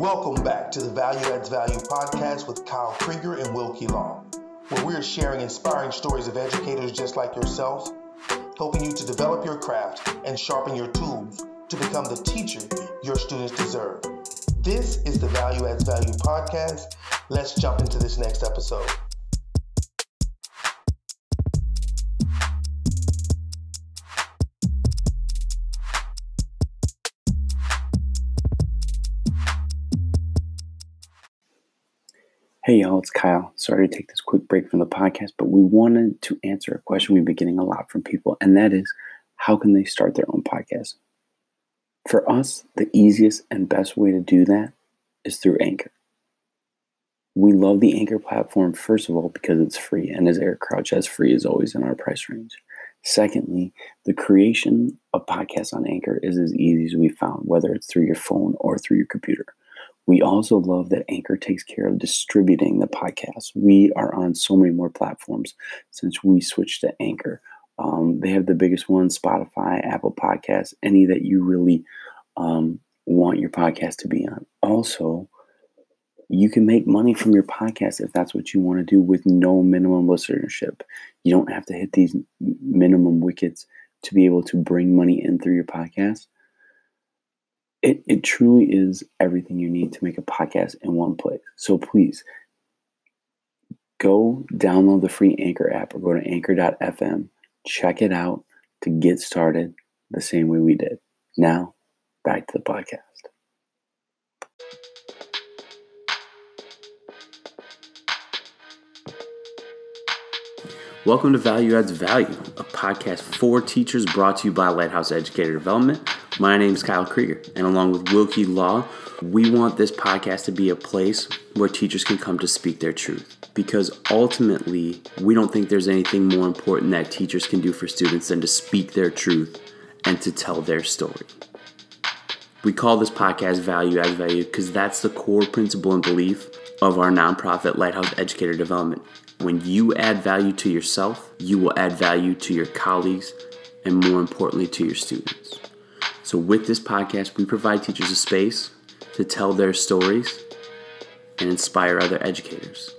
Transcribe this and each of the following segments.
Welcome back to the Value Adds Value podcast with Kyle Krieger and Wilkie Long, where we are sharing inspiring stories of educators just like yourself, helping you to develop your craft and sharpen your tools to become the teacher your students deserve. This is the Value Adds Value podcast. Let's jump into this next episode. Hey y'all, it's Kyle. Sorry to take this quick break from the podcast, but we wanted to answer a question we've been getting a lot from people, and that is how can they start their own podcast? For us, the easiest and best way to do that is through Anchor. We love the Anchor platform, first of all, because it's free, and as Eric Crouch as free is always in our price range. Secondly, the creation of podcasts on Anchor is as easy as we found, whether it's through your phone or through your computer. We also love that Anchor takes care of distributing the podcast. We are on so many more platforms since we switched to Anchor. Um, they have the biggest ones Spotify, Apple Podcasts, any that you really um, want your podcast to be on. Also, you can make money from your podcast if that's what you want to do with no minimum listenership. You don't have to hit these minimum wickets to be able to bring money in through your podcast. It, it truly is everything you need to make a podcast in one place. So please go download the free Anchor app or go to anchor.fm, check it out to get started the same way we did. Now, back to the podcast. Welcome to Value Adds Value, a podcast for teachers brought to you by Lighthouse Educator Development. My name is Kyle Krieger, and along with Wilkie Law, we want this podcast to be a place where teachers can come to speak their truth. Because ultimately, we don't think there's anything more important that teachers can do for students than to speak their truth and to tell their story. We call this podcast Value Adds Value because that's the core principle and belief of our nonprofit Lighthouse Educator Development. When you add value to yourself, you will add value to your colleagues and more importantly to your students. So, with this podcast, we provide teachers a space to tell their stories and inspire other educators.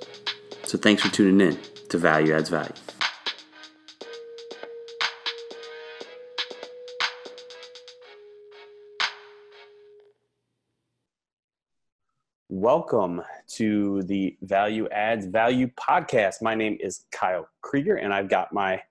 So, thanks for tuning in to Value Adds Value. Welcome to the Value Adds Value podcast. My name is Kyle Krieger, and I've got my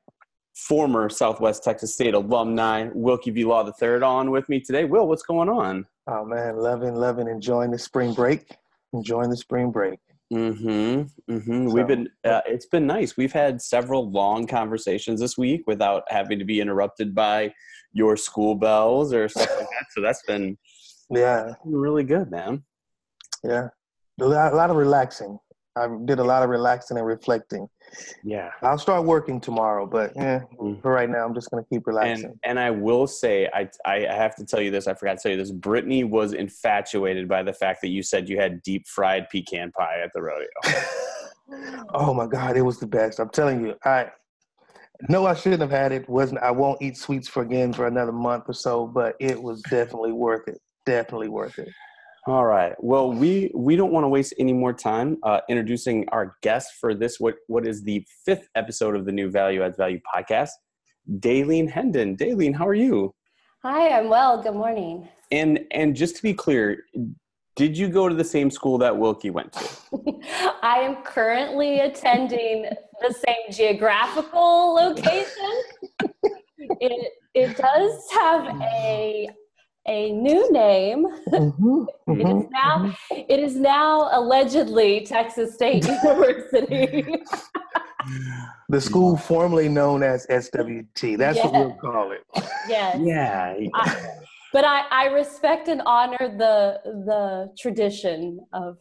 former Southwest Texas State alumni, Wilkie V. Law III, on with me today. Will, what's going on? Oh, man, loving, loving, enjoying the spring break. Enjoying the spring break. Mm-hmm. Mm-hmm. So, We've been. Uh, it's been nice. We've had several long conversations this week without having to be interrupted by your school bells or stuff like that. So that's been yeah, really good, man. Yeah, a lot, a lot of relaxing. I did a lot of relaxing and reflecting. Yeah, I'll start working tomorrow, but yeah, mm. for right now, I'm just gonna keep relaxing. And, and I will say, I I have to tell you this. I forgot to tell you this. Brittany was infatuated by the fact that you said you had deep fried pecan pie at the rodeo. oh my god, it was the best. I'm telling you, I no, I shouldn't have had it. wasn't I won't eat sweets for again for another month or so, but it was definitely worth it. Definitely worth it. All right. Well, we we don't want to waste any more time uh, introducing our guest for this. What what is the fifth episode of the new Value Adds Value podcast? Daleen Hendon. Daleen, how are you? Hi, I'm well. Good morning. And and just to be clear, did you go to the same school that Wilkie went to? I am currently attending the same geographical location. it it does have a a new name. Mm-hmm, mm-hmm, it is mm-hmm, now mm-hmm. it is now allegedly Texas State University. the school formerly known as SWT. That's what we'll call it. Yes. Yeah. I, but I, I respect and honor the the tradition of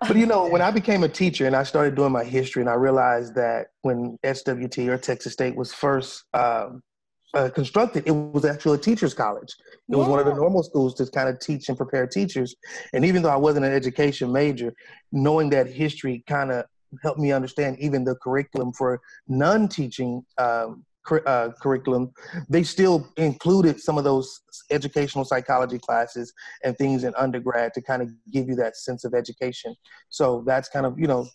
but you know, when I became a teacher and I started doing my history, and I realized that when SWT or Texas State was first um, uh, constructed, it was actually a teachers' college. It yeah. was one of the normal schools to kind of teach and prepare teachers. And even though I wasn't an education major, knowing that history kind of helped me understand even the curriculum for non-teaching um, uh, curriculum, they still included some of those educational psychology classes and things in undergrad to kind of give you that sense of education. So that's kind of, you know,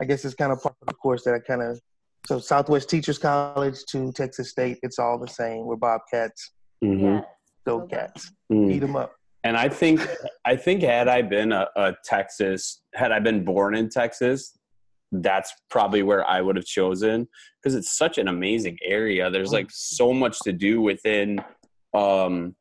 I guess it's kind of part of the course that I kind of, so Southwest Teachers College to Texas State, it's all the same. We're Bobcats. Mm-hmm. Yeah. Go Cats. Mm. Eat them up. And I think I think had I been a, a Texas, had I been born in Texas, that's probably where I would have chosen because it's such an amazing area. There's like so much to do within um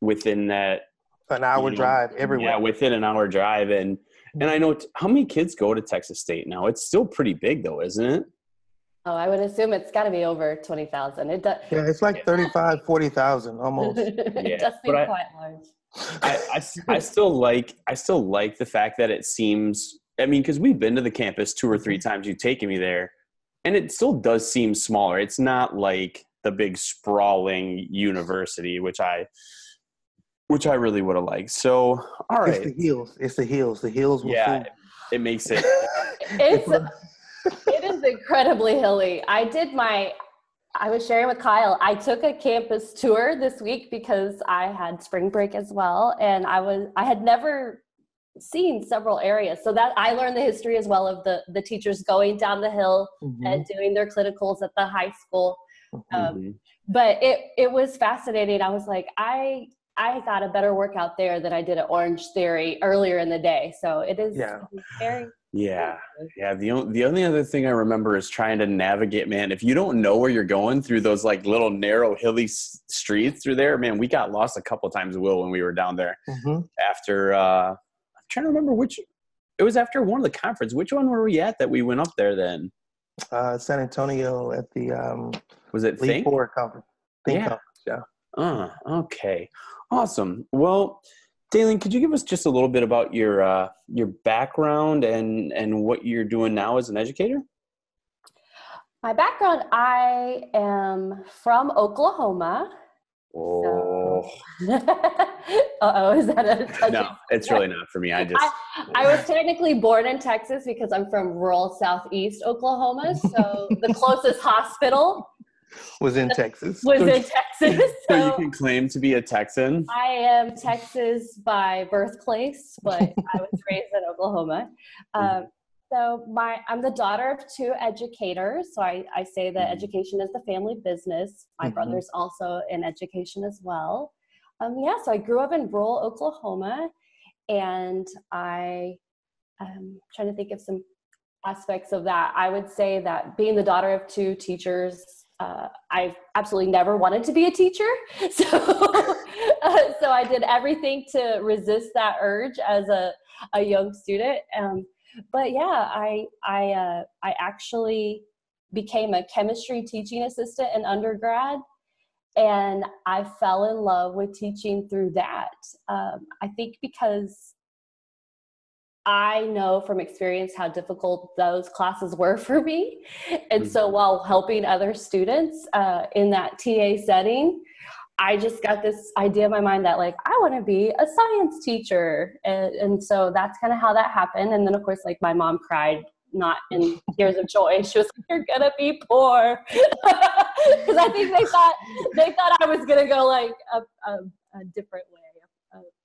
within that An hour you know, drive everywhere. Yeah, within an hour drive and and I know t- how many kids go to Texas State now. It's still pretty big though, isn't it? Oh, I would assume it's got to be over 20,000. It does. Yeah, it's like 35, 40,000 almost. it Yeah, does seem but I- quite large. I, still like I still like the fact that it seems I mean because we've been to the campus two or three mm-hmm. times you've taken me there and it still does seem smaller it's not like the big sprawling university which I which I really would have liked so all It's the hills. It's the hills. The hills will yeah fool. it makes it It's it is incredibly hilly. I did my I was sharing with Kyle. I took a campus tour this week because I had spring break as well and I was I had never seen several areas. So that I learned the history as well of the the teachers going down the hill Mhm, and doing their clinicals at the high school. mhm. Um, but it it was fascinating. I was like, I I got a better workout there than I did at Orange Theory earlier in the day. So it is Yeah. very yeah yeah the only, the only other thing I remember is trying to navigate man if you don't know where you're going through those like little narrow hilly s- streets through there man we got lost a couple times will when we were down there Mhm. after uh I'm trying to remember which it was after one of the conference. Which one were we at that we went up there then? Uh, San Antonio at the um, Was it Think? Forward Conference. Think Yeah. Conference, yeah. Uh, okay. Awesome. Well, Daleen, could you give us just a little bit about your uh your background and and what you're doing now as an educator? My background, I am from Oklahoma. Oh uh-oh, is that a no, it's really not for me. I just I was technically born in Texas because I'm from rural southeast Oklahoma. So the closest hospital Was in Texas. was So- in Texas. so you can claim to be a Texan. I am Texas by birthplace, but I was raised in Oklahoma. Um, so my I'm the daughter of two educators. So I, I say that Mhm. education is the family business. My Mhm. brother's also in education as well. Um, yeah, so I grew up in rural Oklahoma, and I I'm trying to think of some aspects of that. I would say that being the daughter of two teachers, uh, I absolutely never wanted to be a teacher. So, uh, so I did everything to resist that urge as a, a young student. Um, but yeah, I I uh, I actually became a chemistry teaching assistant in undergrad, and I fell in love with teaching through that. Um, I think because I know from experience how difficult those classes were for me. And so while helping other students uh, in that TA setting, I just got this idea in my mind that like I want to be a science teacher. And, and so that's kind of how that happened. And then of course like my mom cried not in tears of joy. She was like, "You're gonna be poor," because I think they thought they thought I was gonna go like a, a, a different way,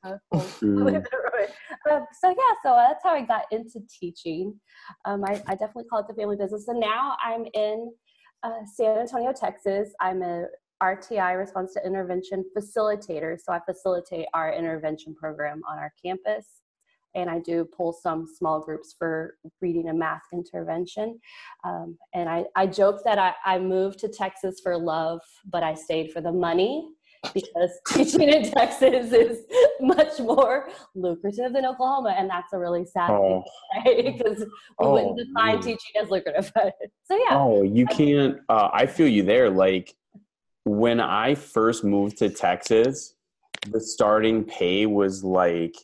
a, a Mm. Um, so yeah, so that's how I got into teaching. Um, I, I definitely call it the family business, and now I'm in uh, San Antonio, Texas. I'm a RTI response to intervention facilitator, so I facilitate our intervention program on our campus and I do pull some small groups for reading and math intervention. Um, and I, I joke that I, I moved to Texas for love, but I stayed for the money because teaching in Texas is much more lucrative than Oklahoma. And that's a really sad Oh, thing, right? Because we Oh, wouldn't define man. teaching as lucrative. so yeah. oh, you can't. Uh, I feel you there. Like when I first moved to Texas, the starting pay was like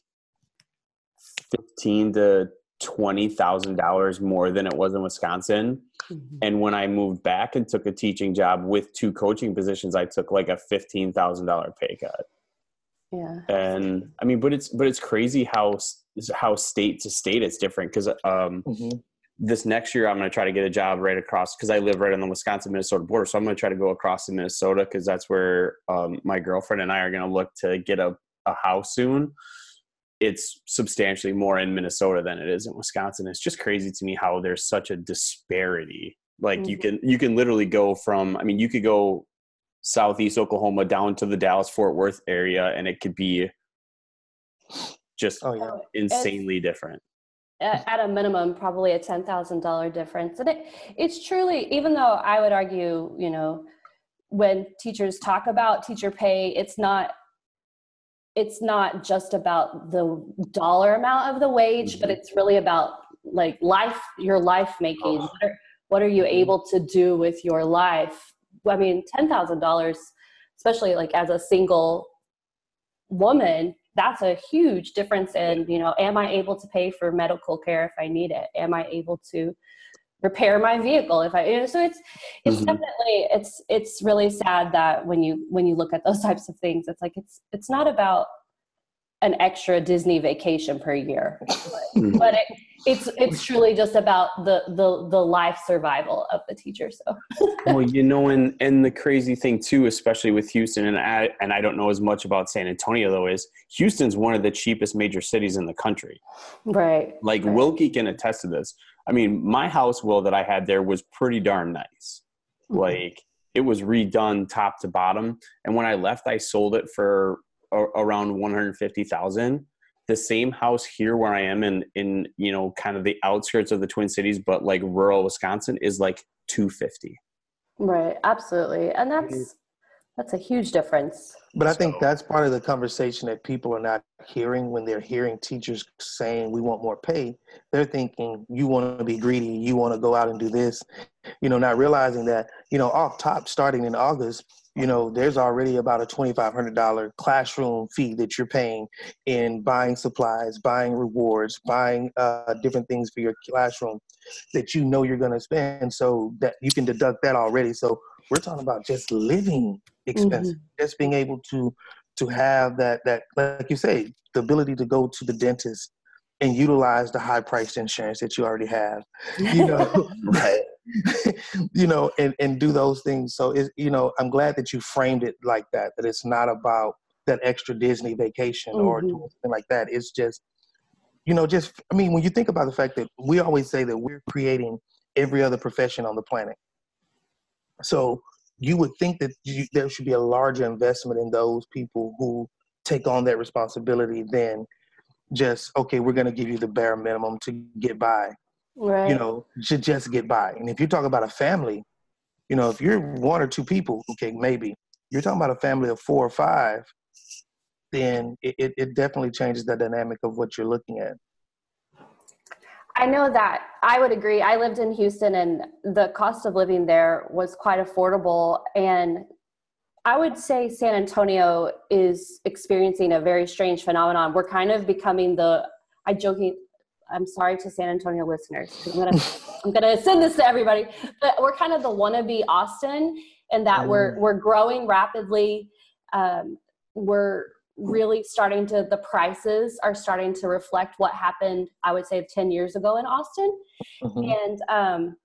fifteen to twenty thousand dollars more than it was in Wisconsin. Mhm. And when I moved back and took a teaching job with two coaching positions, I took like a fifteen thousand dollar pay cut. Yeah. And I mean, but it's but it's crazy how how state to state it's different because um, Mhm. this next year I'm going to try to get a job right across because I live right on the Wisconsin Minnesota border. So I'm going to try to go across to Minnesota because that's where um, my girlfriend and I are going to look to get a, a house soon. It's substantially more in Minnesota than it is in Wisconsin. It's just crazy to me how there's such a disparity. Like mm-hmm. you can you can literally go from I mean you could go southeast Oklahoma down to the Dallas Fort Worth area and it could be just oh, yeah. insanely it's, different at a minimum probably a $10,000 difference and it it's truly even though I would argue you know when teachers talk about teacher pay it's not it's not just about the dollar amount of the wage mm-hmm. but it's really about like life your life making oh. what, are, what are you mm-hmm. able to do with your life i mean $10000 especially like as a single woman that's a huge difference in you know am i able to pay for medical care if i need it am i able to repair my vehicle if i you know so it's it's mm-hmm. definitely it's it's really sad that when you when you look at those types of things it's like it's it's not about an extra Disney vacation per year, but, mm-hmm. it, it's it's truly just about the the the life survival of the teacher. So, well, you know, and and the crazy thing too, especially with Houston, and I and I don't know as much about San Antonio though, is Houston's one of the cheapest major cities in the country. Right. Like right. Wilkie can attest to this. I mean, my house will that I had there was pretty darn nice. Mm-hmm. Like it was redone top to bottom, and when I left, I sold it for around 150,000. The same house here where I am in in you know kind of the outskirts of the Twin Cities, but like rural Wisconsin is like 250. Right, absolutely, and that's that's a huge difference. But I think that's part of the conversation that people are not hearing when they're hearing teachers saying we want more pay. They're thinking you want to be greedy, you want to go out and do this, you know, not realizing that you know off top starting in August you know, there's already about a $2,500 classroom fee that you're paying in buying supplies, buying rewards, buying uh, different things for your classroom that you know you're going to spend. So that you can deduct that already. So we're talking about just living expenses, mm-hmm. just being able to to have that that like you say, the ability to go to the dentist and utilize the high priced insurance that you already have. You know, right. you know, and, and do those things. So, it, you know, I'm glad that you framed it like that, that it's not about that extra Disney vacation mm-hmm. or something like that. It's just, you know, just, I mean, when you think about the fact that we always say that we're creating every other profession on the planet. So you would think that you, there should be a larger investment in those people who take on that responsibility than just, okay, we're going to give you the bare minimum to get by right. you know, to just get by. And if you talk about a family, you know, if you're one or two people, okay, maybe you're talking about a family of four or five, then it, it definitely changes the dynamic of what you're looking at. I know that I would agree. I lived in Houston and the cost of living there was quite affordable. And I would say San Antonio is experiencing a very strange phenomenon. We're kind of becoming the, I joking, I'm sorry to San Antonio listeners. I'm gonna I'm gonna send this to everybody. But we're kind of the wannabe Austin, and that mm. we're we're growing rapidly. Um, we're really starting to the prices are starting to reflect what happened. I would say 10 years ago in Austin, mm-hmm. and um,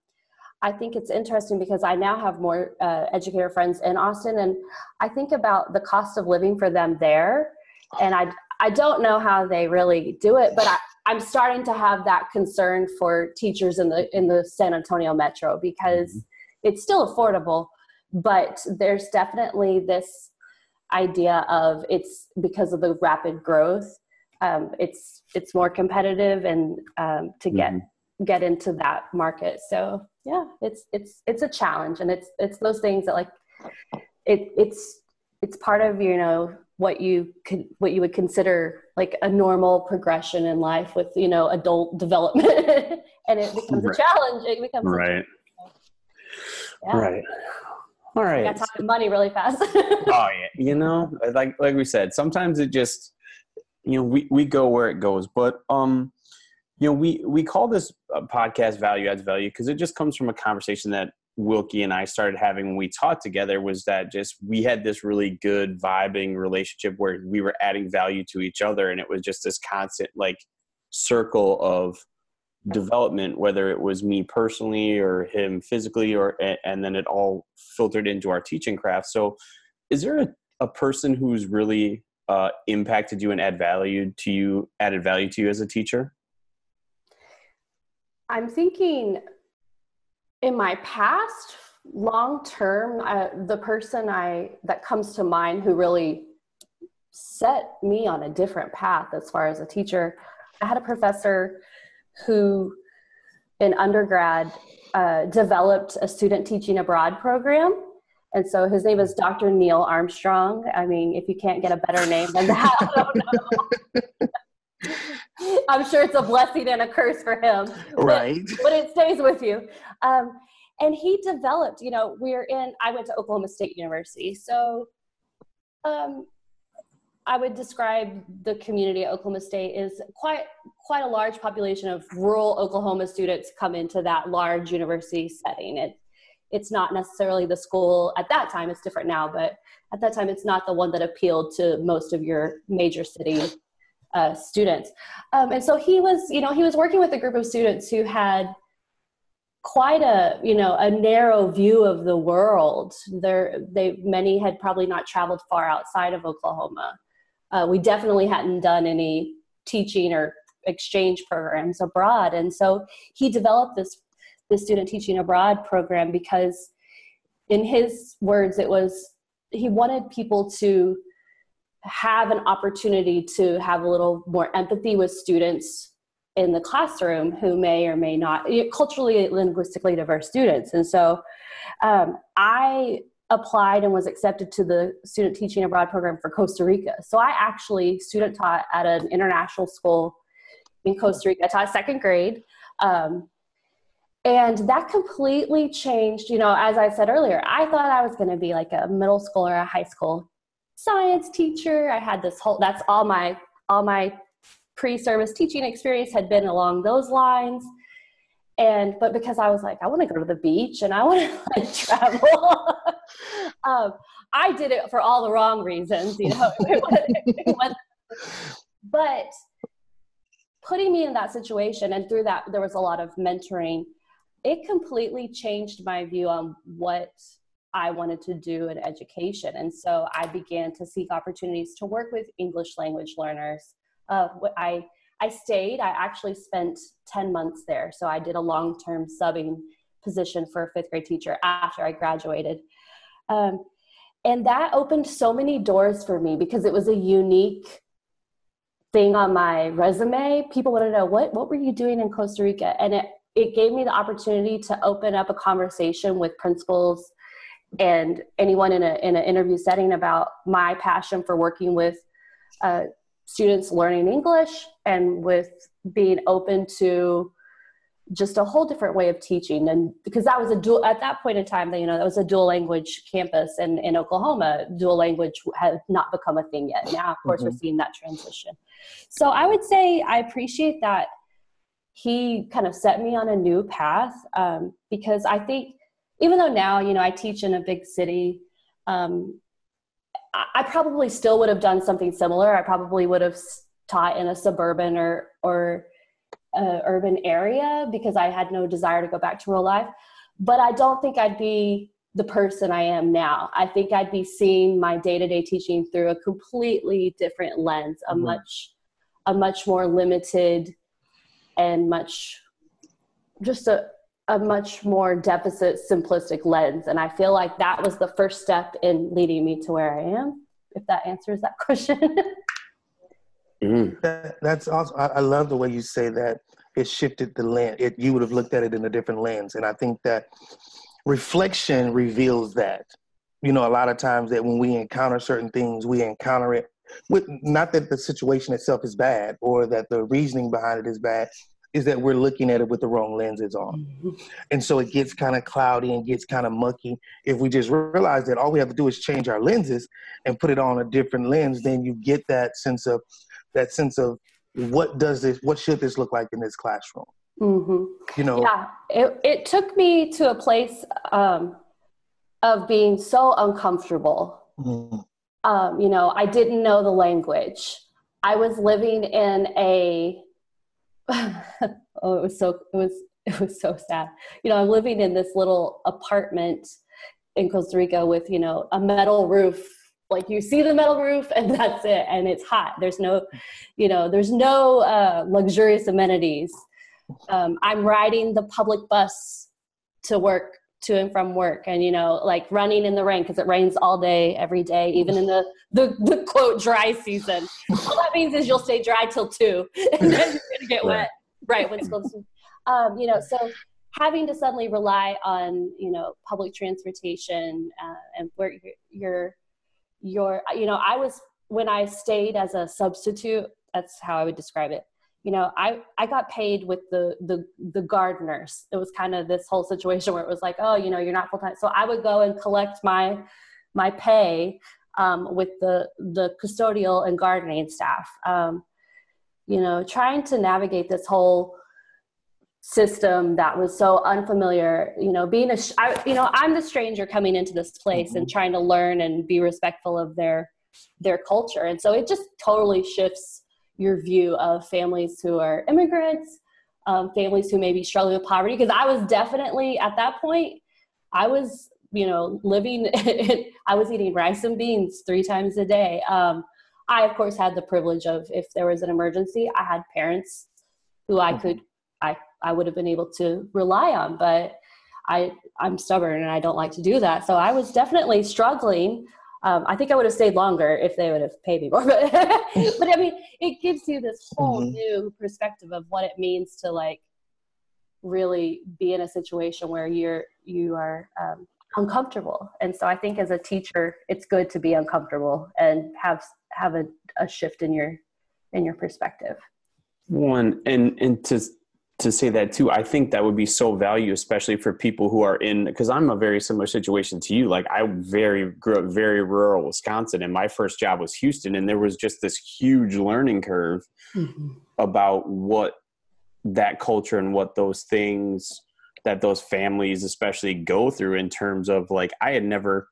I think it's interesting because I now have more uh, educator friends in Austin, and I think about the cost of living for them there, and I I don't know how they really do it, but I, I'm starting to have that concern for teachers in the in the San Antonio metro because mm-hmm. it's still affordable, but there's definitely this idea of it's because of the rapid growth. Um, it's it's more competitive and um, to get mm-hmm. get into that market. So yeah, it's it's it's a challenge, and it's it's those things that like it it's it's part of you know what you could what you would consider like a normal progression in life with you know adult development. And it becomes right. a challenge. It becomes right. yeah. right. All right. got talking money really fast. Oh yeah. You know like like we said sometimes it just you know we we go where it goes. But um you know we we call this podcast value adds value because it just comes from a conversation that Wilkie and I started having when we taught together was that just we had this really good vibing relationship where we were adding value to each other and it was just this constant like circle of development, whether it was me personally or him physically, or and then it all filtered into our teaching craft. So, is there a, a person who's really uh, impacted you and add value to you, added value to you as a teacher? I'm thinking in my past, long term, uh, the person I that comes to mind who really set me on a different path as far as a teacher. I had a professor who, in undergrad, uh, developed a student teaching abroad program. And so his name is Dr. Neil Armstrong. I mean, if you can't get a better name than that. I'm sure it's a blessing and a curse for him. Right. But, but it stays with you. Um, and he developed, you know, we're in, I went to Oklahoma State University. So um, I would describe the community at Oklahoma State is quite quite a large population of rural Oklahoma students come into that large university setting. It it's not necessarily the school at that time. It's different now, but at that time, it's not the one that appealed to most of your major city uh, students. Um, and so he was, you know, he was working with a group of students who had quite a you know a narrow view of the world. There they many had probably not traveled far outside of oklahoma. Uh, we definitely hadn't done any teaching or exchange programs abroad. And so he developed this this student teaching abroad program because in his words it was he wanted people to have an opportunity to have a little more empathy with students in the classroom who may or may not culturally linguistically diverse students and so um, i applied and was accepted to the student teaching abroad program for Costa Rica. So I actually student taught at an international school in Costa Rica. I taught second grade. Um, and that completely changed, you know, as I said earlier, I thought I was going to be like a middle school or a high school science teacher. I had this whole, that's all my, all my pre-service teaching experience had been along those lines and but because i was like i want to go to the beach and i want to like travel um, i did it for all the wrong reasons you know but putting me in that situation and through that there was a lot of mentoring it completely changed my view on what i wanted to do in education and so i began to seek opportunities to work with english language learners uh, i I stayed. I actually spent 10 months there. So I did a long term subbing position for a fifth grade teacher after I graduated. Um, and that opened so many doors for me because it was a unique thing on my resume. People want to know what, what were you doing in Costa Rica? And it, it gave me the opportunity to open up a conversation with principals and anyone in, a, in an interview setting about my passion for working with uh, students learning English and with being open to just a whole different way of teaching. And because that was a dual at that point in time that you know that was a dual language campus and in oklahoma. Dual language had not become a thing yet. Now of course mm-hmm. we're seeing that transition. So i would say i appreciate that he kind of set me on a new path um, because i think even though now you know i teach in a big city um, I probably still would have done something similar. I probably would have taught in a suburban or or uh, urban area because I had no desire to go back to real life. But I don't think I'd be the person I am now. I think I'd be seeing my day to day teaching through a completely different lens, a mm-hmm. much a much more limited and much just a a much more deficit simplistic lens and i feel like that was the first step in leading me to where i am if that answers that question. Mm. that, that's awesome. I, I, love the way you say that it shifted the lens. It, you would have looked at it in a different lens and i think that reflection reveals that. You know a lot of times that when we encounter certain things we encounter it with not that the situation itself is bad or that the reasoning behind it is bad is that we're looking at it with the wrong lenses on. Mm-hmm. And so it gets kind of cloudy and gets kind of mucky. If we just realize that all we have to do is change our lenses and put it on a different lens, then you get that sense of that sense of what does this what should this look like in this classroom? Mm-hmm. You know, yeah, it, it took me to a place um, of being so uncomfortable. Mm-hmm. Um, you know, I didn't know the language. I was living in a oh, it was so it was it was so sad. You know, I'm living in this little apartment in Costa Rica with you know a metal roof. Like you see the metal roof and that's it, and it's hot. There's no, you know, there's no uh, luxurious amenities. Um, I'm riding the public bus to work to and from work and you know like running in the rain because it rains all day every day even in the, the the quote dry season. All that means is you'll stay dry till two and then you're gonna get wet right. when school's um, you know so having to suddenly rely on you know public transportation uh, and where you're you're you know i was when i stayed as a substitute that's how i would describe it you know i i got paid with the the the gardeners it was kind of this whole situation where it was like oh you know you're not full time so i would go and collect my my pay um, with the the custodial and gardening staff. Um, you know trying to navigate this whole system that was so unfamiliar you know being a I, you know i'm the stranger coming into this place mm-hmm. and trying to learn and be respectful of their their culture. And so it just totally shifts your view of families who are immigrants, um, families who may be struggling with poverty. Because I was definitely at that point, I was, you know, living, in, I was eating rice and beans three times a day. Um, I, of course, had the privilege of if there was an emergency, I had parents who I could, I, I would have been able to rely on, but I, I'm stubborn and I don't like to do that. So I was definitely struggling um, I think I would have stayed longer if they would have paid me more. But, but I mean, it gives you this whole mm-hmm. new perspective of what it means to like really be in a situation where you're you are um, uncomfortable. And so I think as a teacher, it's good to be uncomfortable and have have a, a shift in your in your perspective. One and and to to say that too i think that would be so value especially for people who are in because i'm a very similar situation to you like i very grew up very rural wisconsin and my first job was houston and there was just this huge learning curve mm-hmm. about what that culture and what those things that those families especially go through in terms of like i had never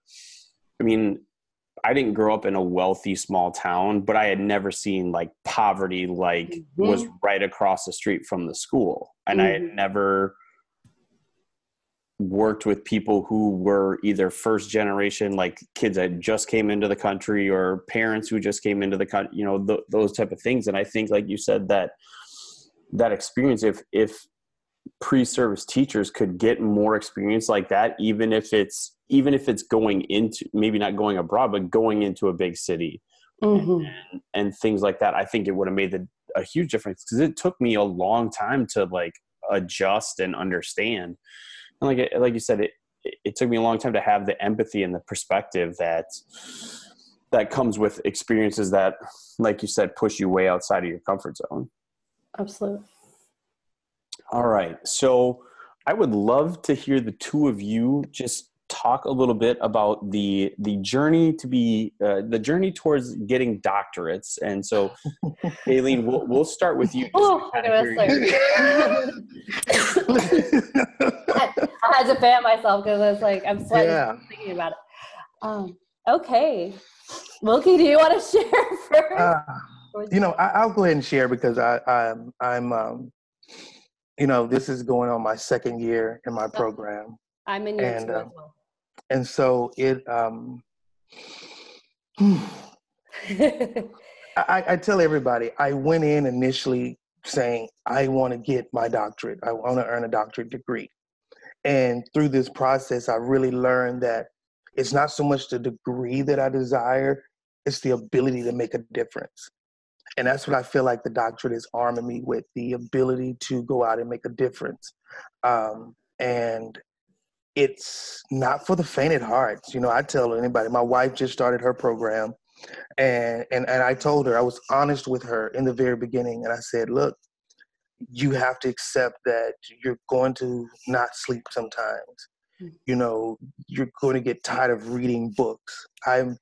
i mean I didn't grow up in a wealthy small town, but I had never seen like poverty like mm-hmm. was right across the street from the school. And mm-hmm. I had mm-hmm. never worked with people who were either first generation like kids that just came into the country or parents who just came into the country, you know, th- those type of things. And I think like you said that that experience if if pre-service teachers could get more experience like that even if it's even if it's going into maybe not going abroad but going into a big city mm-hmm. and, and, things like that i think it would have made the, a huge difference because it took me a long time to like adjust and understand. And like like you said it it took me a long time to have the empathy and the perspective that that comes with experiences that like you said push you way outside of your comfort zone. Absolutely all right. So I would love to hear the two of you just talk a little bit about the the journey to be uh, the journey towards getting doctorates. And so, Aileen, we'll, we'll start with you. Oh, I, I had to fan myself because I was like, I'm sweating yeah. thinking about it. Um, okay, Wilkie, do you want to share first? Uh, you know, I, will go ahead and share because I, I'm I'm um, you know, this is going on my second year in my program. I'm in year and, two as well. And so it, um, I, I tell everybody, I went in initially saying, I want to get my doctorate. I want to earn a doctorate degree. And through this process, I really learned that it's not so much the degree that I desire, it's the ability to make a difference and that's what I feel like the doctorate is arming me with the ability to go out and make a difference. Um, and it's not for the faint at heart. You know, I tell anybody, my wife just started her program and, and, and I told her, I was honest with her in the very beginning. And I said, look, you have to accept that you're going to not sleep sometimes. You know, you're going to get tired of reading books. I'm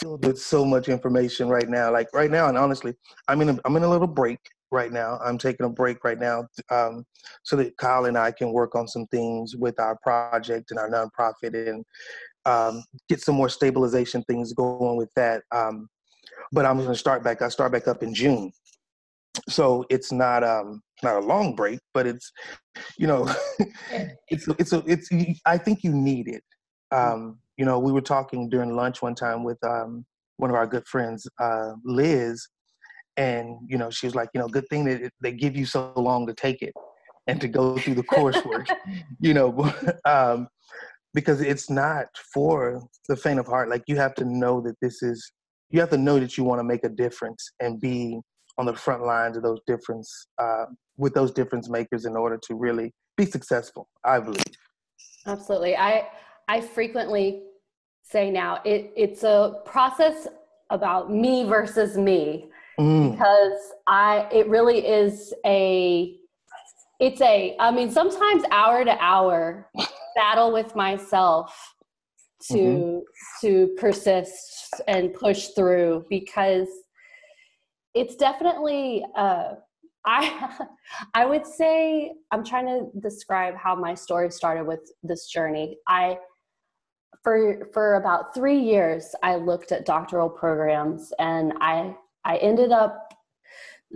filled with so much information right now. Like right now, and honestly, I'm in a, I'm in a little break right now. I'm taking a break right now um, so that Kyle and I can work on some things with our project and our nonprofit and um, get some more stabilization things going with that. Um, but I'm going to start back. I start back up in June. So it's not um not a long break, but it's you know it's it's a, it's I think you need it. Um, you know, we were talking during lunch one time with um one of our good friends, uh, Liz, and you know she was like, you know, good thing that they give you so long to take it and to go through the coursework, you know, um, because it's not for the faint of heart. Like you have to know that this is you have to know that you want to make a difference and be on the front lines of those difference uh, with those difference makers in order to really be successful i believe absolutely i i frequently say now it it's a process about me versus me mm. because i it really is a it's a i mean sometimes hour to hour battle with myself to mm-hmm. to persist and push through because it's definitely uh, I I would say I'm trying to describe how my story started with this journey. I for for about 3 years I looked at doctoral programs and I I ended up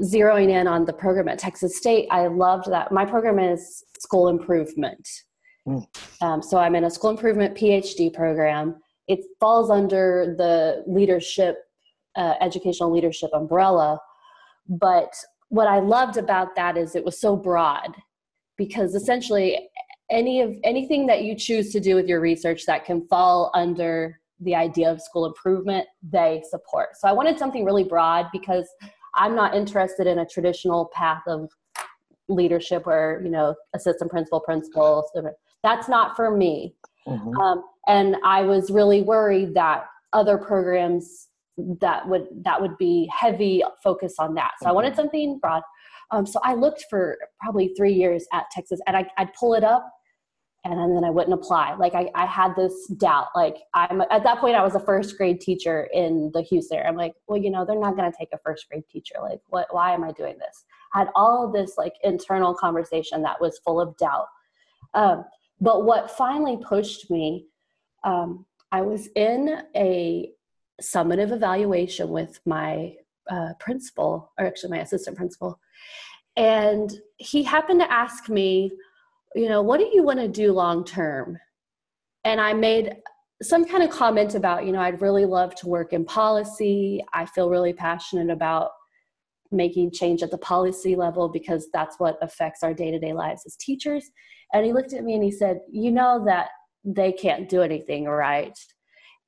zeroing in on the program at Texas State. I loved that. My program is school improvement. Mm. Um, so I'm in a school improvement PhD program. It falls under the leadership uh, educational leadership umbrella. But what I loved about that is it was so broad because essentially any of anything that you choose to do with your research that can fall under the idea of school improvement they support so i wanted something really broad because i'm not interested in a traditional path of leadership where you know assistant principal principal that's not for me mm-hmm. um, and i was really worried that other programs that would that would be heavy focus on that. So I wanted something broad. Um, so I looked for probably three years at Texas, and I, I'd pull it up, and then I wouldn't apply. Like I, I had this doubt. Like I'm at that point, I was a first grade teacher in the Houston area. I'm like, well, you know, they're not going to take a first grade teacher. Like, what? Why am I doing this? I had all this like internal conversation that was full of doubt. Um, but what finally pushed me, um, I was in a summative evaluation with my uh, principal, or actually my assistant principal. And he happened to ask me, you know, what do you want to do long term? And I made some kind of comment about, you know, I'd really love to work in policy. I feel really passionate about making change at the policy level because that's what affects our day to day lives as teachers. And he looked at me and he said, You know that they can't do anything right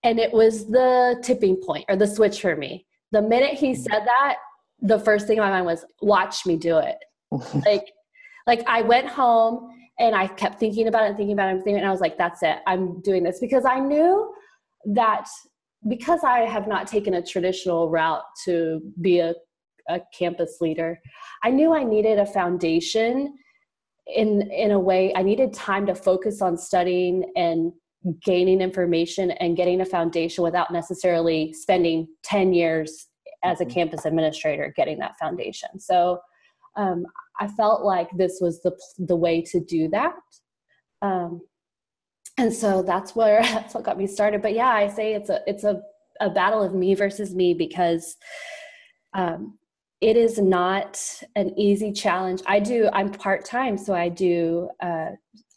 and it was the tipping point or the switch for me. The minute he mm. said that the first thing in my mind was watch me do it. Like like i went home and i kept thinking about it and thinking about it and, thinking, and i was like that's it. I'm doing this. Because i knew that because i have not taken a traditional route to be a, a campus leader i knew i needed a foundation in in a way. I needed time to focus on studying and gaining information and getting a foundation without necessarily spending 10 years as a mm-hmm. campus administrator getting that foundation. So um, i felt like this was the the way to do that. Um, and so that's where that's what got me started. But yeah i say it's a it's a, a battle of me versus me because um, it is not an easy challenge. I do i'm part-time so i do uh,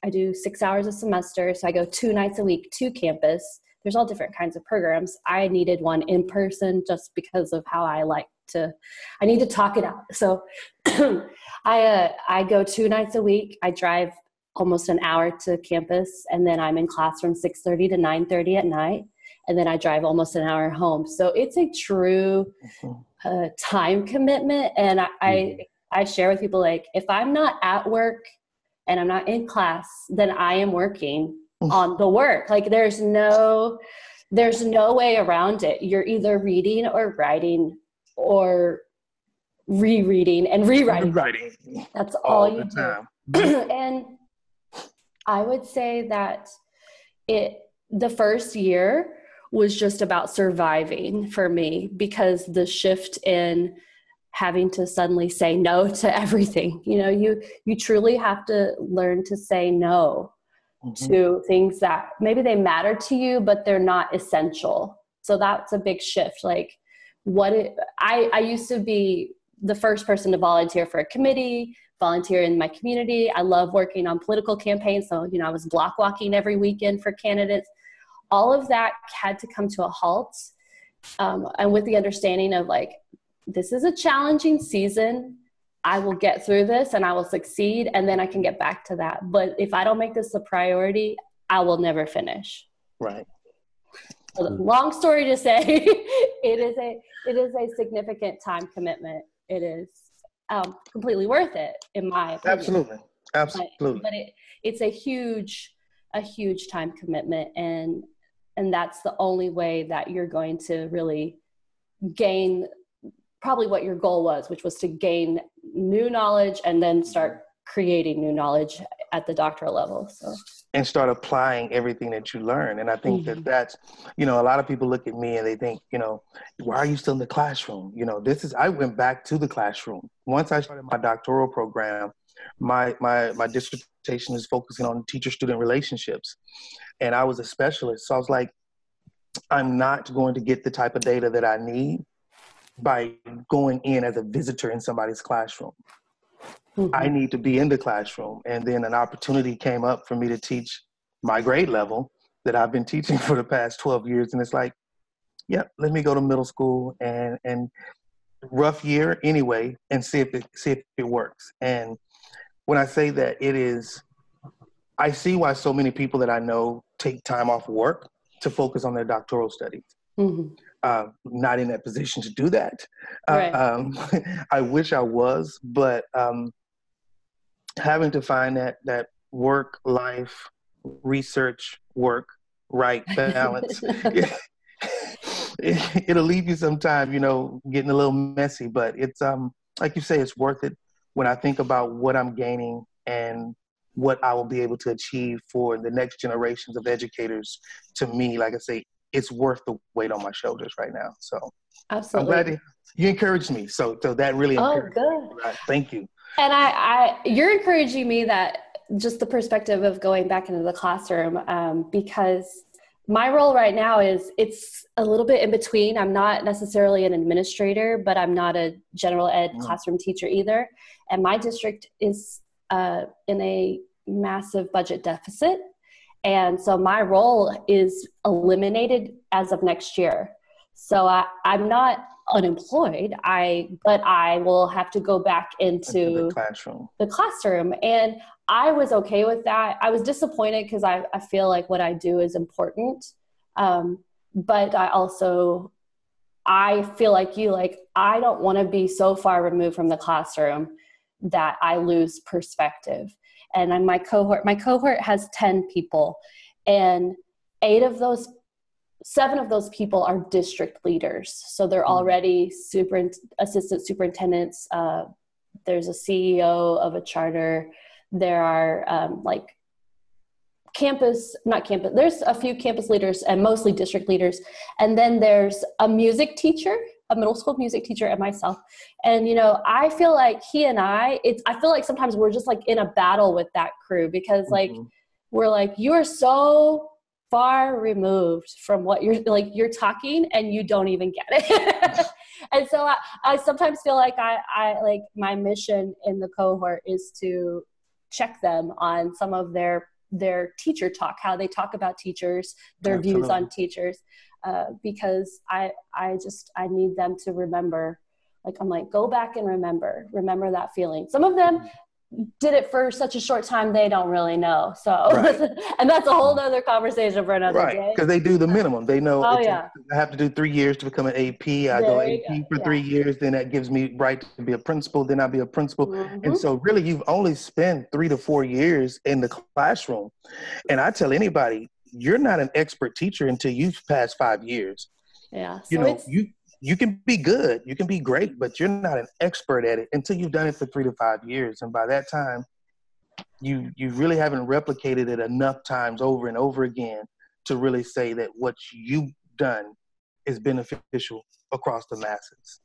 I do six hours a semester. So I go two nights a week to campus. There's all different kinds of programs. I needed one in person just because of how I like to, I need to talk it out. So I, uh, I go two nights a week. I drive almost an hour to campus and then I'm in class from 6.30 to 9.30 at night. And then I drive almost an hour home. So it's a true mm-hmm. uh, time commitment. And I, I, mm-hmm. I share with people like, if I'm not at work and I'm not in class, then I am working on the work. Like there's no there's no way around it. You're either reading or writing or rereading and rewriting. Writing. That's all, all you do. and I would say that it the first year was just about surviving for me because the shift in having to suddenly say no to everything you know you you truly have to learn to say no mm-hmm. to things that maybe they matter to you but they're not essential so that's a big shift like what it, i i used to be the first person to volunteer for a committee, volunteer in my community. I love working on political campaigns. So, you know, I was block walking every weekend for candidates. All of that had to come to a halt. Um, and with the understanding of like, this is a challenging season. I will get through this and I will succeed and then I can get back to that. But if I don't make this a priority, I will never finish. Right. So long story to say, it is a it is a significant time commitment. It is um, completely worth it in my opinion. Absolutely, absolutely. But, but it it's a huge a huge time commitment, and and that's the only way that you're going to really gain probably what your goal was, which was to gain new knowledge and then start creating new knowledge at the doctoral level. So and start applying everything that you learn. And I think mm-hmm. that that's, you know, a lot of people look at me and they think, you know, why are you still in the classroom? You know, this is I went back to the classroom once I started my doctoral program. My my my dissertation is focusing on teacher-student relationships, and I was a specialist. So I was like, I'm not going to get the type of data that I need by going in as a visitor in somebody's classroom. Mm-hmm. I need to be in the classroom. And then an opportunity came up for me to teach my grade level that I've been teaching for the past 12 years. And it's like, yep, yeah, let me go to middle school and, and rough year anyway, and see if it, see if it works. And when I say that it is, I see why so many people that I know take time off work to focus on their doctoral studies. Mm-hmm. Uh, not in that position to do that. Uh, right. Uh, um, I wish I was, but um, having to find that that work life research work right balance it, will leave you some time you know getting a little messy but it's um like you say it's worth it when i think about what i'm gaining and what i will be able to achieve for the next generations of educators to me like i say it's worth the weight on my shoulders right now so absolutely i'm glad you encouraged me so so that really oh good right? thank you and I, I, you're encouraging me that just the perspective of going back into the classroom um, because my role right now is it's a little bit in between. I'm not necessarily an administrator, but I'm not a general ed mm. classroom teacher either. And my district is uh, in a massive budget deficit. And so my role is eliminated as of next year. So I, I'm not unemployed. I but i will have to go back into, the classroom. the classroom. And i was okay with that. I was disappointed because I, I feel like what i do is important. Um, but i also i feel like you like i don't want to be so far removed from the classroom that i lose perspective and my cohort my cohort has 10 people and eight of those seven of those people are district leaders. So they're mm-hmm. already super assistant superintendents. Uh, there's a CEO of a charter. There are um, like campus, not campus, there's a few campus leaders and mostly district leaders. And then there's a music teacher, a middle school music teacher, and myself. And, you know, I feel like he and I, it's, I feel like sometimes we're just like in a battle with that crew because, like, mm-hmm. we're like, you are so far removed from what you're like you're talking and you don't even get it and so I, I sometimes feel like I, I like my mission in the cohort is to check them on some of their their teacher talk how they talk about teachers their Absolutely. views on teachers uh, because i i just i need them to remember like i'm like go back and remember remember that feeling some of them did it for such a short time they don't really know so right. and that's a whole other conversation for another right. day because they do the minimum they know oh, yeah. i have to do three years to become an ap i go ap go. for yeah. three years then that gives me right to be a principal then i'll be a principal mm-hmm. and so really you've only spent three to four years in the classroom and i tell anybody you're not an expert teacher until you've passed five years yeah so you know you you can be good, you can be great, but you're not an expert at it until you've done it for three to five years. And by that time, you you really haven't replicated it enough times over and over again to really say that what you've done is beneficial across the masses.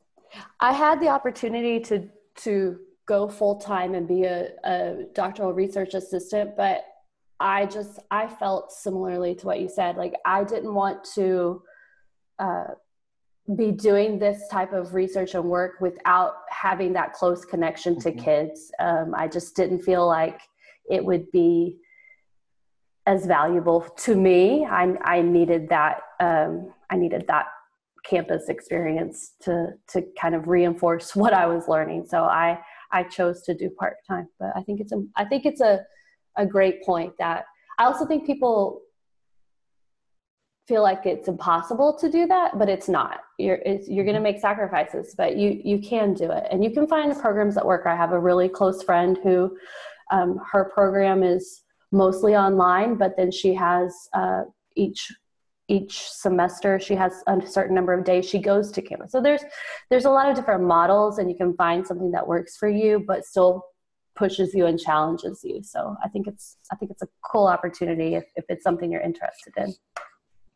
I had the opportunity to to go full time and be a, a doctoral research assistant, but I just I felt similarly to what you said. Like I didn't want to uh, be doing this type of research and work without having that close connection to mm-hmm. kids. Um, I just didn't feel like it would be as valuable to me. I, I needed that. Um, I needed that campus experience to to kind of reinforce what I was learning. So I I chose to do part time. But I think it's a I think it's a a great point that I also think people feel like it's impossible to do that, but it's not. You're it's, you're going to make sacrifices, but you you can do it, and you can find programs that work. I have a really close friend who um, her program is mostly online, but then she has uh, each each semester she has a certain number of days she goes to campus so there's there's a lot of different models and you can find something that works for you but still pushes you and challenges you. So i think it's i think it's a cool opportunity if, if it's something you're interested in.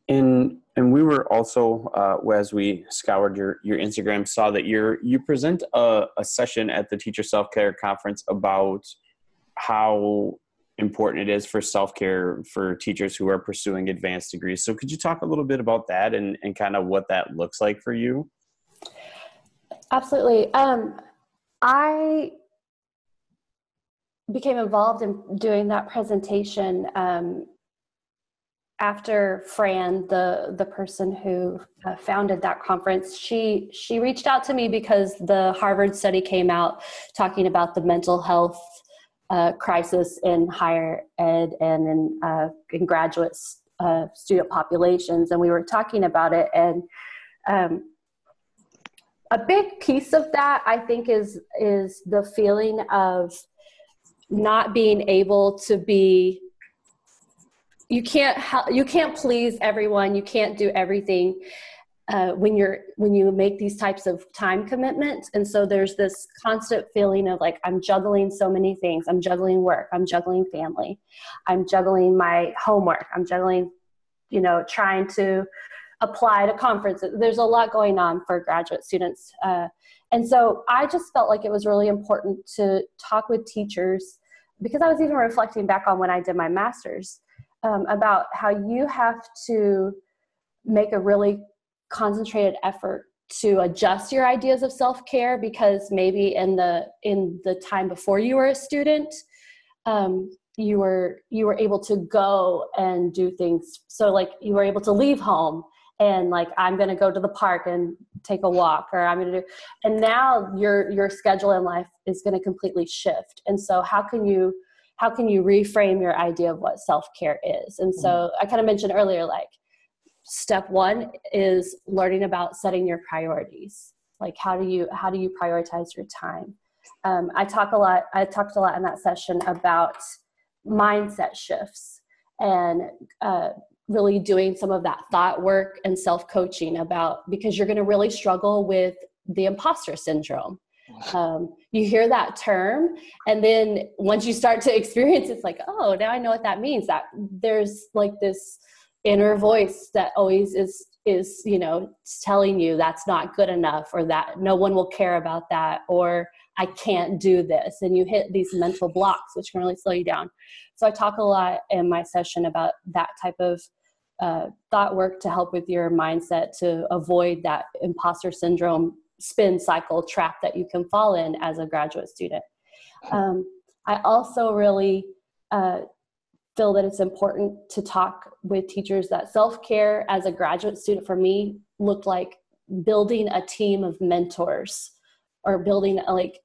And and we were also uh, as we scoured your your instagram saw that you're you present a, a session at the teacher self-care conference about how important it is for self-care for teachers who are pursuing advanced degrees. So could you talk a little bit about that and, and kind of what that looks like for you? Absolutely. Um, i became involved in doing that presentation um, after fran the the person who uh, founded that conference she she reached out to me because the harvard study came out talking about the mental health uh, crisis in higher ed and in, uh, in graduate uh, student populations, and we were talking about it. And um, a big piece of that, I think, is is the feeling of not being able to be. You can't you can't please everyone. You can't do everything, uh, when you're when you make these types of time commitments. And so there's this constant feeling of like i'm juggling so many things. I'm juggling work. I'm juggling family. I'm juggling my homework. I'm juggling you know trying to apply to conferences. There's a lot going on for graduate students. Uh, and so i just felt like it was really important to talk with teachers because i was even reflecting back on when i did my master's um, about how you have to make a really concentrated effort to adjust your ideas of self-care because maybe in the in the time before you were a student um, you were you were able to go and do things. So like you were able to leave home and like i'm going to go to the park and take a walk or i'm going to do and now your your schedule in life is going to completely shift. And so how can you how can you reframe your idea of what self-care is? And so mm-hmm. i kind of mentioned earlier like step one is learning about setting your priorities. Like how do you how do you prioritize your time? Um, i talk a lot i talked a lot in that session about mindset shifts and uh, really doing some of that thought work and self-coaching about because you're going to really struggle with the imposter syndrome. Um, you hear that term and then once you start to experience it's like oh now i know what that means. That there's like this inner voice that always is is you know telling you that's not good enough or that no one will care about that or i can't do this and you hit these mental blocks which can really slow you down. So i talk a lot in my session about that type of uh, thought work to help with your mindset to avoid that imposter syndrome spin cycle trap that you can fall in as a graduate student. Um, i also really uh, feel that it's important to talk with teachers that self-care as a graduate student for me looked like building a team of mentors or building like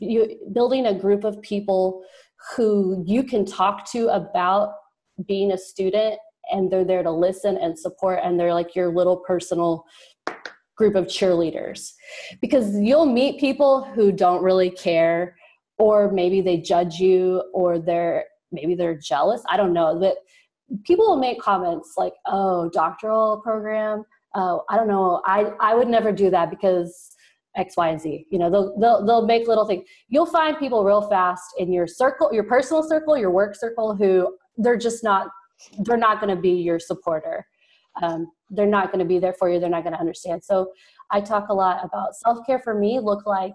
you building a group of people who you can talk to about being a student and they're there to listen and support and they're like your little personal group of cheerleaders. Because you'll meet people who don't really care or maybe they judge you or they're maybe they're jealous i don't know but people will make comments like oh doctoral program? Oh i don't know i i would never do that because x y and z. You know they'll, they'll they'll make little things you'll find people real fast in your circle your personal circle your work circle who they're just not they're not going to be your supporter. Um, they're not going to be there for you. They're not going to understand. So i talk a lot about self-care for me look like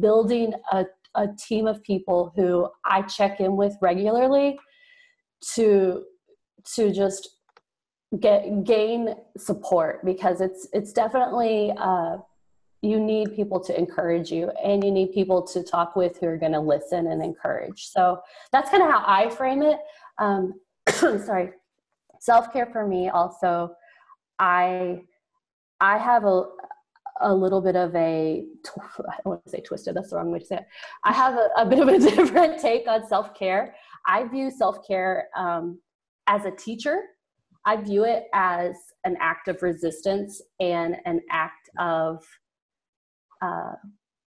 building a a team of people who I check in with regularly to to just get gain support because it's it's definitely uh, you need people to encourage you and you need people to talk with who are going to listen and encourage. So that's kind of how i frame it. Um, sorry. Self-care for me also i i have a a little bit of a i don't want to say twisted that's the wrong way to say it. I have a, a bit of a different take on self-care. I view self-care um, as a teacher. I view it as an act of resistance and an act of uh,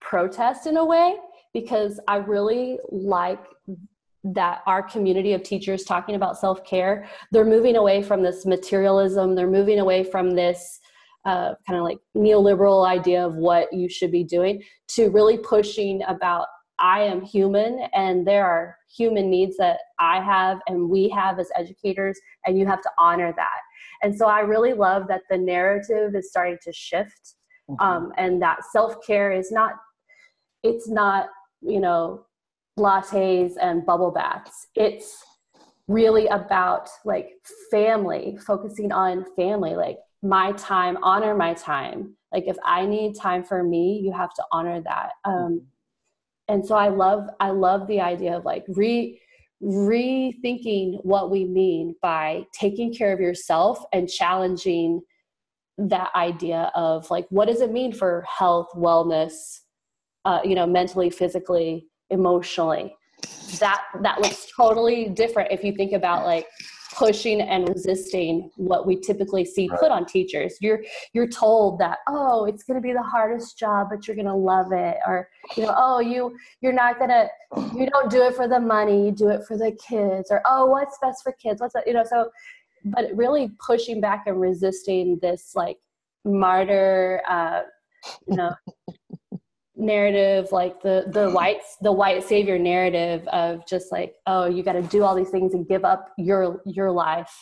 protest in a way because I really like that our community of teachers talking about self care. They're moving away from this materialism, they're moving away from this uh, kind of like neoliberal idea of what you should be doing to really pushing about I am human and there are human needs that I have and we have as educators, and you have to honor that. And so I really love that the narrative is starting to shift mm-hmm. um, and that self-care is not it's not you know lattes and bubble baths. It's really about like family focusing on family like my time honor my time. Like if i need time for me you have to honor that. Um and so i love i love the idea of like re rethinking what we mean by taking care of yourself and challenging that idea of like what does it mean for health wellness uh, you know mentally physically emotionally. That that looks totally different if you think about like pushing and resisting what we typically see right. put on teachers. You're you're told that oh it's going to be the hardest job but you're going to love it or you know oh you you're not going to you don't do it for the money you do it for the kids or oh what's best for kids? What's that you know so but really pushing back and resisting this like martyr uh, you know narrative like the the mm. white the white savior narrative of just like oh you got to do all these things and give up your your life.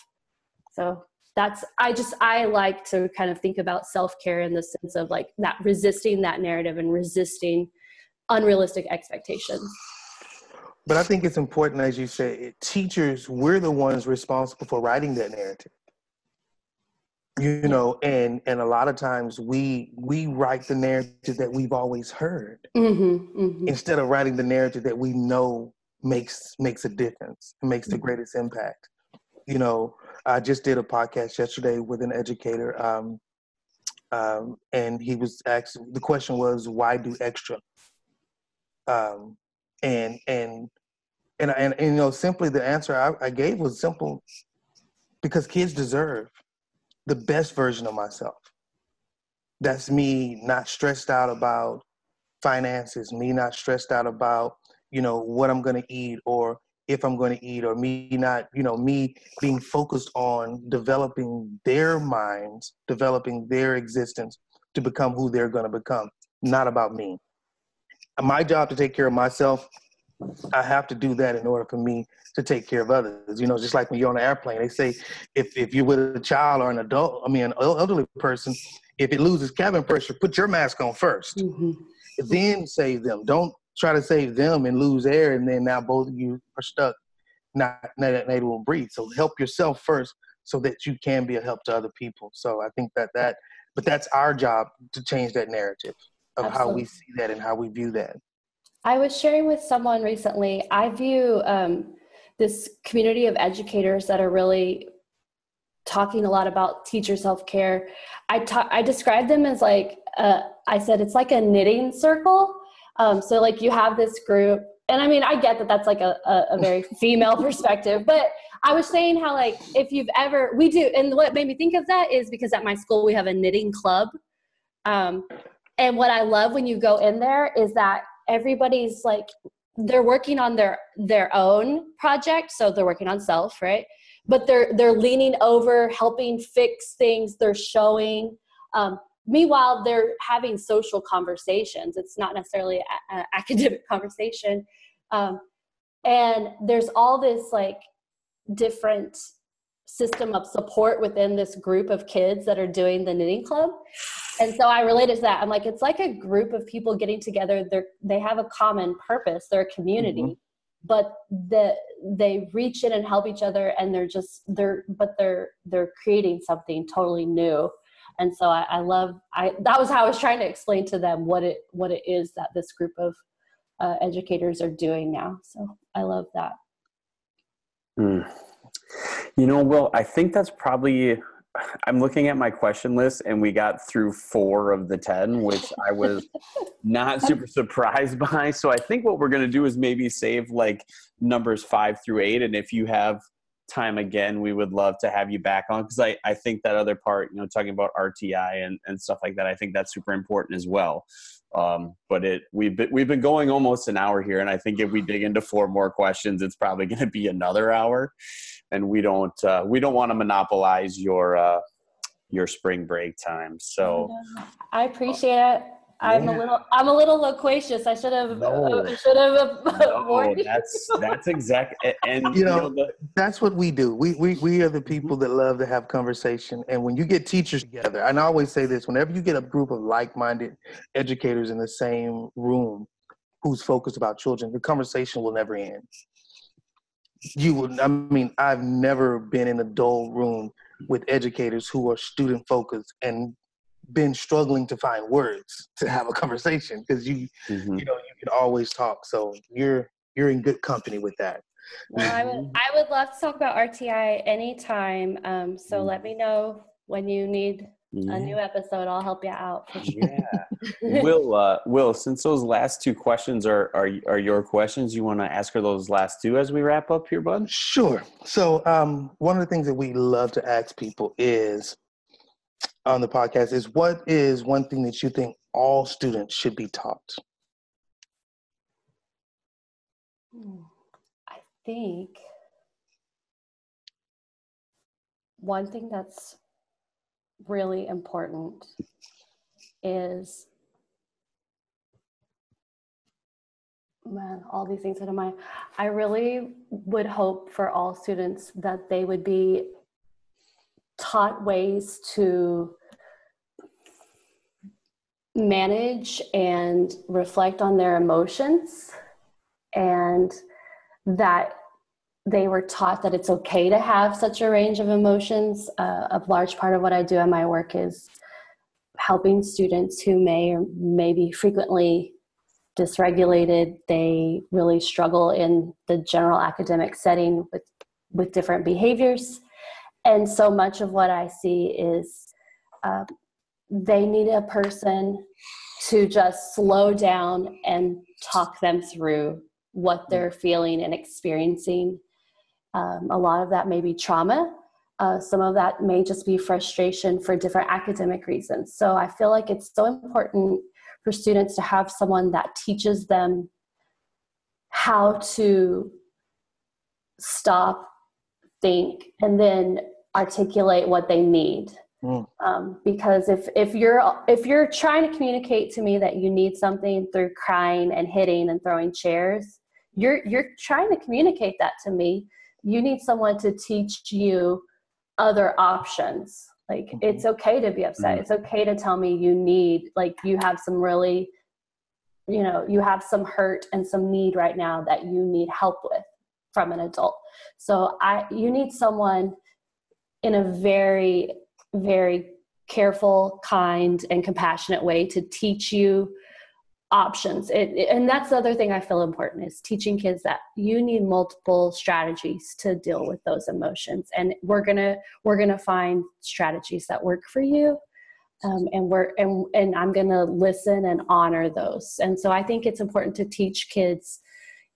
So that's i just i like to kind of think about self-care in the sense of like that resisting that narrative and resisting unrealistic expectations. But I think it's important, as you say, teachers, we're the ones responsible for writing that narrative. You know, and and a lot of times we we write the narrative that we've always heard mm-hmm, mm-hmm. instead of writing the narrative that we know makes makes a difference, makes the greatest impact. You know, I just did a podcast yesterday with an educator, um, um, and he was asked. The question was, "Why do extra?" Um, and and and, and, and you know simply the answer I, I gave was simple because kids deserve the best version of myself. That's me not stressed out about finances me not stressed out about you know what i'm going to eat or if i'm going to eat or me not you know me being focused on developing their minds developing their existence to become who they're going to become not about me. My job to take care of myself I have to do that in order for me to take care of others. You know, just like when you're on an airplane, they say if, if you're with a child or an adult, I mean, an elderly person, if it loses cabin pressure, put your mask on 1st mm-hmm. Then save them. Don't try to save them and lose air, and then now both of you are stuck, not, not able to breathe. So help yourself first so that you can be a help to other people. So I think that that, but that's our job to change that narrative of Absolutely. how we see that and how we view that. I was sharing with someone recently, I view um, this community of educators that are really talking a lot about teacher self care. I, ta- I described them as like, uh, I said it's like a knitting circle. Um, so, like, you have this group, and I mean, I get that that's like a, a, a very female perspective, but I was saying how, like, if you've ever, we do, and what made me think of that is because at my school we have a knitting club. Um, and what I love when you go in there is that everybody's like they're working on their their own project so they're working on self right? But they're they're leaning over helping fix things they're showing um, meanwhile they're having social conversations. It's not necessarily an academic conversation. Um, and there's all this like different system of support within this group of kids that are doing the knitting club. And so i related to that. I'm like it's like a group of people getting together. They're they have a common purpose. They're a community. Mm-hmm. but the they reach in and help each other and they're just they're but they're they're creating something totally new. And so I, I love i that was how i was trying to explain to them what it what it is that this group of uh, educators are doing now. So i love that. Mm. You know well i think that's probably I'm looking at my question list and we got through four of the 10, which I was not super surprised by. So I think what we're going to do is maybe save like numbers five through eight. And if you have time again, we would love to have you back on because I, I think that other part, you know, talking about RTI and, and stuff like that, I think that's super important as well. Um, but it we've been, we've been going almost an hour here, and I think if we dig into four more questions, it's probably going to be another hour and we don't uh, we don't want to monopolize your uh, your spring break time. So I appreciate it. I'm yeah. a little I'm a little loquacious. I should have no. uh, should have no, that's that's exact and you know, you know the, that's what we do. We we we are the people that love to have conversation and when you get teachers together, and I always say this, whenever you get a group of like-minded educators in the same room who's focused about children, the conversation will never end you would i mean i've never been in a dull room with educators who are student focused and been struggling to find words to have a conversation because you mm-hmm. you know you can always talk so you're you're in good company with that well, I would I would love to talk about RTI anytime. Um, so mm-hmm. let me know when you need yeah. a new episode. I'll help you out. Sure. Yeah. Will, uh, Will, since those last two questions are, are, are your questions, you want to ask her those last two as we wrap up here, bud? Sure. So um, one of the things that we love to ask people is on the podcast is what is one thing that you think all students should be taught? Hmm. I think one thing that's really important is man all these things out of my i really would hope for all students that they would be taught ways to manage and reflect on their emotions and that they were taught that it's okay to have such a range of emotions. Uh, a large part of what I do in my work is helping students who may or may be frequently dysregulated. They really struggle in the general academic setting with, with different behaviors. And so much of what I see is uh, they need a person to just slow down and talk them through what they're feeling and experiencing um, a lot of that may be trauma. Uh, some of that may just be frustration for different academic reasons. So I feel like it's so important for students to have someone that teaches them how to stop, think, and then articulate what they need. Mm. Um, because if if you're if you're trying to communicate to me that you need something through crying and hitting and throwing chairs, you're you're trying to communicate that to me you need someone to teach you other options like mm-hmm. it's okay to be upset mm-hmm. it's okay to tell me you need like you have some really you know you have some hurt and some need right now that you need help with from an adult so i you need someone in a very very careful kind and compassionate way to teach you options. It, it, and that's the other thing i feel important is teaching kids that you need multiple strategies to deal with those emotions. And we're gonna we're gonna find strategies that work for you. Um, and we're and, and i'm gonna listen and honor those. And so i think it's important to teach kids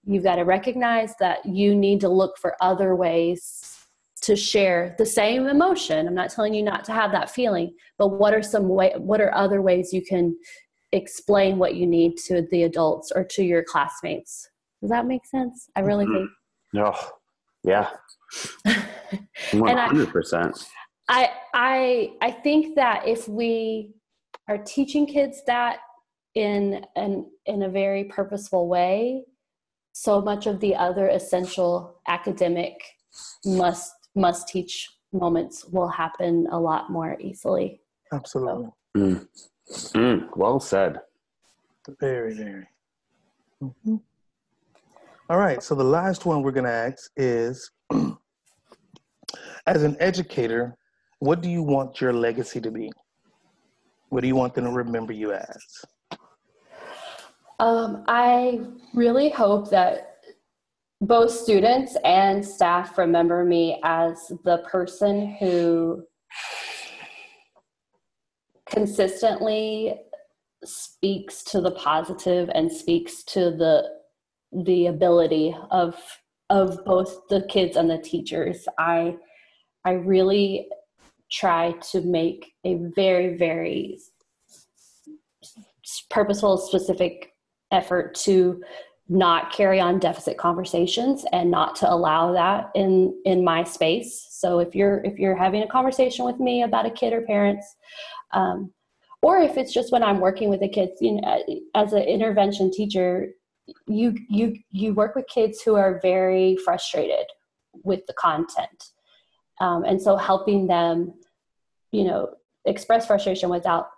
you've got to recognize that you need to look for other ways to share the same emotion i'm not telling you not to have that feeling but what are some way what are other ways you can explain what you need to the adults or to your classmates. Does that make sense? I really mm-hmm. think. No. Oh, yeah. One hundred percent. I I I think that if we are teaching kids that in an in a very purposeful way, so much of the other essential academic must must teach moments will happen a lot more easily. Absolutely. So. Mm. Mm, well said. Very, very. Mm-hmm. All right. So the last one we're going to ask is as an educator, what do you want your legacy to be? What do you want them to remember you as? Um, I really hope that both students and staff remember me as the person who consistently speaks to the positive and speaks to the the ability of of both the kids and the teachers. I I really try to make a very very purposeful specific effort to not carry on deficit conversations and not to allow that in in my space. So if you're if you're having a conversation with me about a kid or parents um, or if it's just when i'm working with the kids you know as an intervention teacher you you you work with kids who are very frustrated with the content. Um, and so helping them you know express frustration without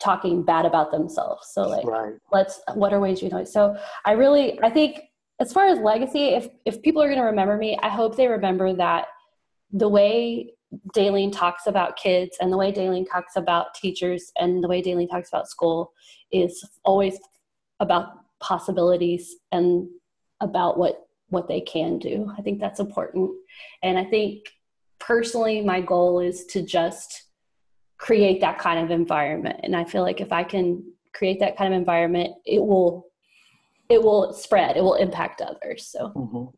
talking bad about themselves so like Right. let's what are ways you know so i really i think as far as legacy if if people are going to remember me i hope they remember that the way Daleen talks about kids and the way Daleen talks about teachers and the way Daleen talks about school is always about possibilities and about what what they can do. I think that's important. And I think personally my goal is to just create that kind of environment and I feel like if I can create that kind of environment it will it will spread, it will impact others. So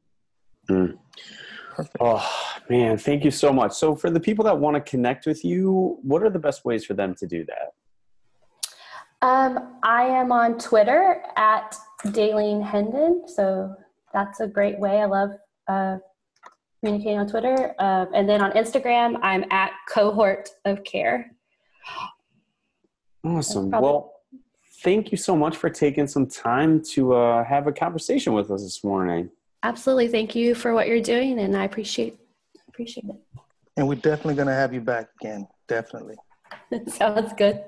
Mhm. Oh man, thank you so much. So for the people that want to connect with you, what are the best ways for them to do that? Um, I am on Twitter at Daleen Hendon, so that's a great way. I love uh, communicating on Twitter, uh, and then on Instagram, I'm at Cohort of Care. Awesome. probably- Well, thank you so much for taking some time to uh, have a conversation with us this morning. Absolutely, thank you for what you're doing, and I appreciate appreciate it. And we're definitely going to have you back again. Definitely. Sounds good.